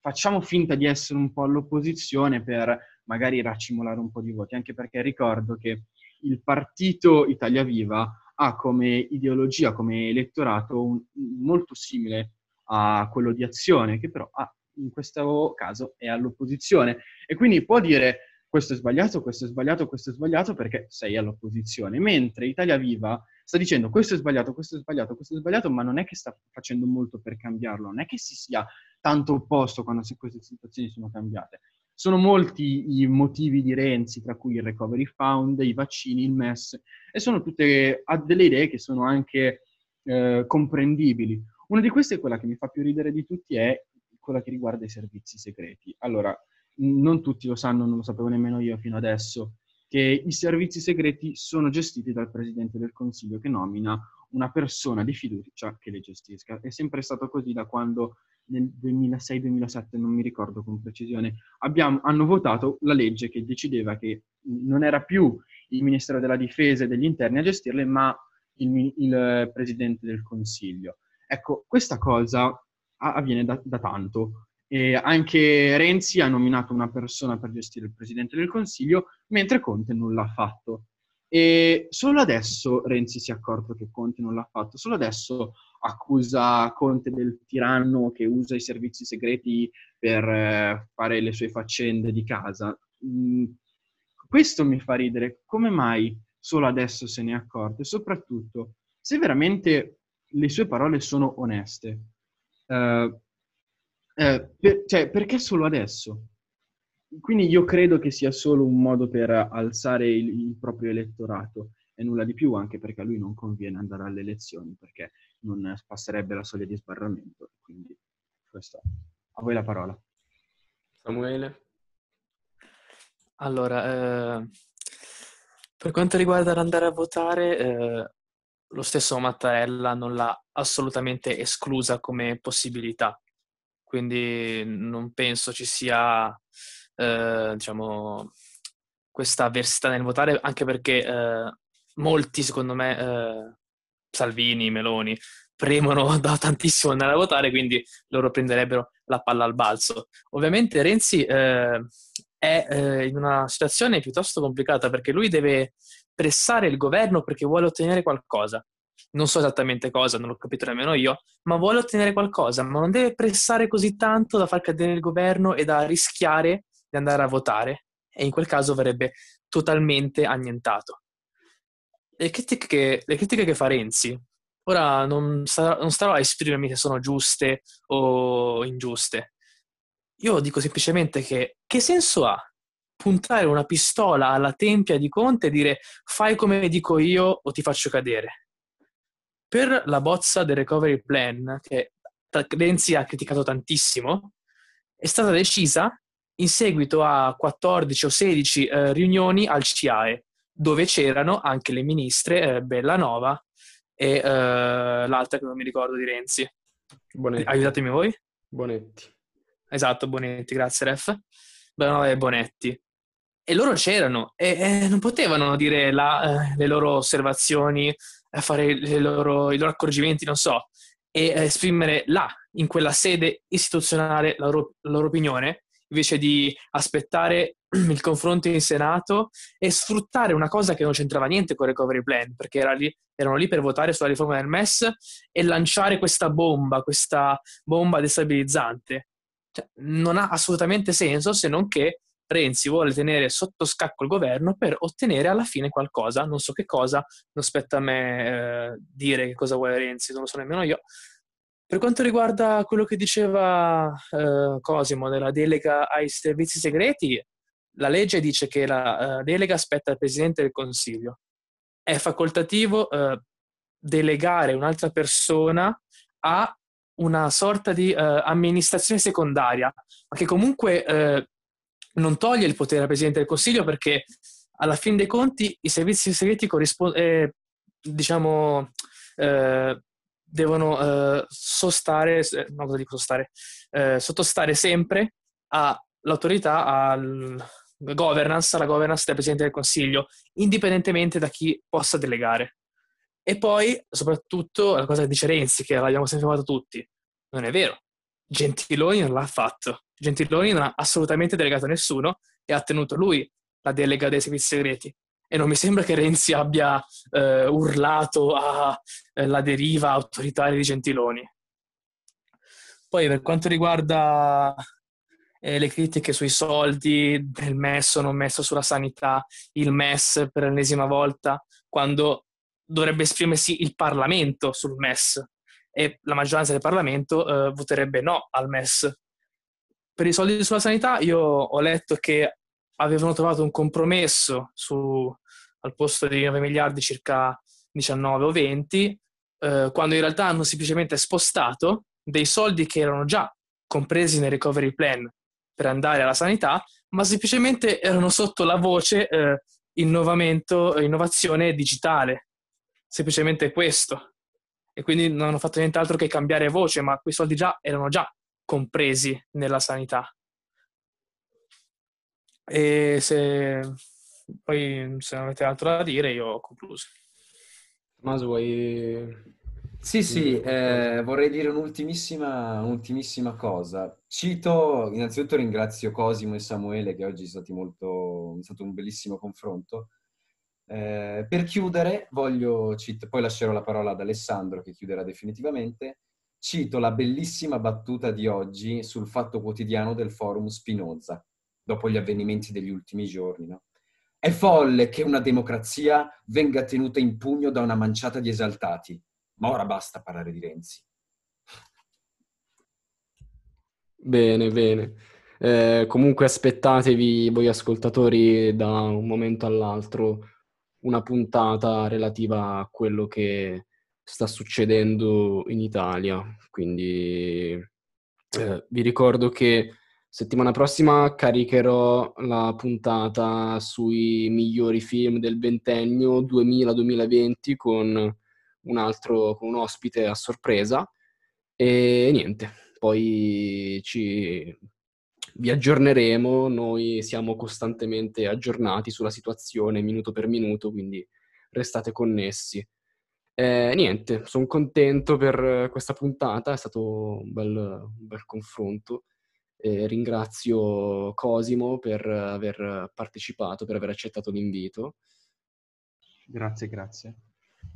facciamo finta di essere un po' all'opposizione per magari racimolare un po' di voti, anche perché ricordo che il partito Italia Viva ha come ideologia, come elettorato un, molto simile a quello di Azione, che però ha in questo caso è all'opposizione e quindi può dire questo è sbagliato, questo è sbagliato, questo è sbagliato perché sei all'opposizione, mentre Italia Viva sta dicendo questo è sbagliato, questo è sbagliato, questo è sbagliato, ma non è che sta facendo molto per cambiarlo, non è che si sia tanto opposto quando queste situazioni sono cambiate. Sono molti i motivi di Renzi, tra cui il Recovery Fund, i vaccini, il MES, e sono tutte, delle idee che sono anche eh, comprendibili. Una di queste, quella che mi fa più ridere di tutti, è quella che riguarda i servizi segreti. Allora, non tutti lo sanno, non lo sapevo nemmeno io fino adesso, che i servizi segreti sono gestiti dal Presidente del Consiglio che nomina una persona di fiducia che le gestisca. È sempre stato così da quando nel 2006-2007, non mi ricordo con precisione, abbiamo, hanno votato la legge che decideva che non era più il Ministero della Difesa e degli Interni a gestirle, ma il, il Presidente del Consiglio. Ecco, questa cosa avviene da, da tanto. E anche Renzi ha nominato una persona per gestire il Presidente del Consiglio, mentre Conte non l'ha fatto. E solo adesso Renzi si è accorto che Conte non l'ha fatto, solo adesso accusa Conte del tiranno che usa i servizi segreti per eh, fare le sue faccende di casa. Mm, questo mi fa ridere, come mai solo adesso se ne è accorto? E soprattutto, se veramente le sue parole sono oneste, eh, per, cioè, perché solo adesso? Quindi io credo che sia solo un modo per alzare il, il, proprio elettorato e nulla di più, anche perché a lui non conviene andare alle elezioni, perché non passerebbe la soglia di sbarramento. Quindi questo. A voi la parola. Samuele? Allora, eh, per quanto riguarda l'andare a votare, eh, lo stesso Mattarella non l'ha assolutamente esclusa come possibilità. Quindi non penso ci sia, eh, diciamo, questa avversità nel votare, anche perché eh, molti, secondo me, eh, Salvini, Meloni, premono <laughs> da tantissimo andare a votare, quindi loro prenderebbero la palla al balzo. Ovviamente Renzi eh, è eh, in una situazione piuttosto complicata perché lui deve pressare il governo perché vuole ottenere qualcosa. Non so esattamente cosa, non l'ho capito nemmeno io, ma vuole ottenere qualcosa, ma non deve pressare così tanto da far cadere il governo e da rischiare di andare a votare e in quel caso verrebbe totalmente annientato. le critiche che, le critiche che fa Renzi, ora non, sta, non starò a esprimermi se sono giuste o ingiuste. Io dico semplicemente che che senso ha puntare una pistola alla tempia di Conte e dire fai come dico io o ti faccio cadere? Per la bozza del recovery plan, che Renzi ha criticato tantissimo, è stata decisa in seguito a 14 o 16 eh, riunioni al CIAE, dove c'erano anche le ministre eh, Bellanova e eh, l'altra che non mi ricordo di Renzi. Bonetti. Aiutatemi voi. Bonetti. Esatto, Bonetti, grazie Ref. Bellanova e Bonetti. E loro c'erano e, e non potevano dire la, eh, le loro osservazioni, eh, fare loro, i loro accorgimenti, non so, e eh, esprimere là, in quella sede istituzionale, la loro, la loro opinione, invece di aspettare <clears throat> il confronto in Senato e sfruttare una cosa che non c'entrava niente con il recovery plan, perché era lì, erano lì per votare sulla riforma del MES e lanciare questa bomba, questa bomba destabilizzante. Cioè, non ha assolutamente senso se non che Renzi vuole tenere sotto scacco il governo per ottenere alla fine qualcosa, non so che cosa, non spetta a me eh, dire che cosa vuole Renzi, non lo so nemmeno io, per quanto riguarda quello che diceva eh, Cosimo della delega ai servizi segreti, la legge dice che la uh, delega spetta al Presidente del Consiglio. È facoltativo uh, delegare un'altra persona a una sorta di uh, amministrazione secondaria, ma che comunque non toglie il potere al Presidente del Consiglio perché alla fin dei conti i servizi segreti eh, diciamo, eh, devono eh, sostare, no, cosa dico sostare, eh, sottostare sempre all'autorità, alla governance, alla governance del Presidente del Consiglio, indipendentemente da chi possa delegare. E poi, soprattutto, la cosa che dice Renzi, che l'abbiamo sempre fatto tutti, non è vero. Gentiloni non l'ha fatto. Gentiloni non ha assolutamente delegato nessuno e ha tenuto lui la delega dei servizi segreti e non mi sembra che Renzi abbia eh, urlato alla eh, deriva autoritaria di Gentiloni. Poi per quanto riguarda eh, le critiche sui soldi, del messo o non messo sulla sanità, il MES per l'ennesima volta, quando dovrebbe esprimersi il Parlamento sul MES e la maggioranza del Parlamento eh, voterebbe no al MES. Per i soldi sulla sanità io ho letto che avevano trovato un compromesso su, al posto di 9 miliardi circa 19 o 20, eh, quando in realtà hanno semplicemente spostato dei soldi che erano già compresi nel recovery plan per andare alla sanità, ma semplicemente erano sotto la voce eh, innovazione digitale. Semplicemente questo. E quindi non hanno fatto nient'altro che cambiare voce, ma quei soldi già erano già compresi nella sanità. E se poi se non avete altro da dire io ho concluso. Tommaso vuoi... Sì, sì, eh, vorrei dire un'ultimissima, un'ultimissima cosa. Cito, innanzitutto ringrazio Cosimo e Samuele che oggi è stato, molto, è stato un bellissimo confronto. Eh, per chiudere, voglio, cit- poi lascerò la parola ad Alessandro che chiuderà definitivamente, cito la bellissima battuta di oggi sul Fatto Quotidiano del forum Spinoza dopo gli avvenimenti degli ultimi giorni. No? È folle che una democrazia venga tenuta in pugno da una manciata di esaltati, ma ora basta parlare di Renzi. Bene, bene. Eh, comunque aspettatevi voi ascoltatori da un momento all'altro una puntata relativa a quello che sta succedendo in Italia. Quindi eh, vi ricordo che Settimana prossima caricherò la puntata sui migliori film del ventennio 2000-2020 con un altro, con un ospite a sorpresa. E niente, poi ci, vi aggiorneremo, noi siamo costantemente aggiornati sulla situazione minuto per minuto, quindi restate connessi. Eh, niente, sono contento per questa puntata, è stato un bel, un bel confronto. Eh, ringrazio Cosimo per aver partecipato, per aver accettato l'invito. Grazie, grazie.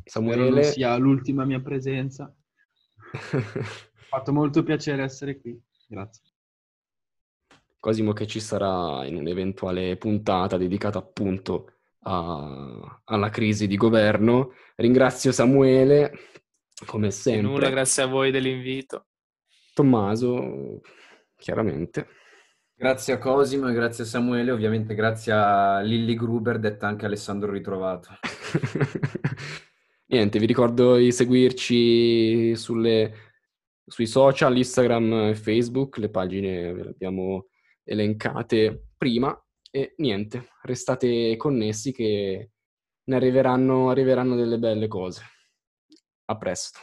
Samuele... Spero non sia l'ultima mia presenza. ha <laughs> fatto molto piacere essere qui. Grazie. Cosimo che ci sarà in un'eventuale puntata dedicata appunto a, alla crisi di governo. Ringrazio Samuele, come sempre. Nulla, grazie a voi dell'invito. Tommaso, chiaramente. Grazie a Cosimo e grazie a Samuele, ovviamente grazie a Lilly Gruber, detta anche Alessandro Ritrovato. <laughs> Niente, vi ricordo di seguirci sulle, sui social, Instagram e Facebook, le pagine abbiamo elencate prima e niente, restate connessi che ne arriveranno, arriveranno delle belle cose. A presto.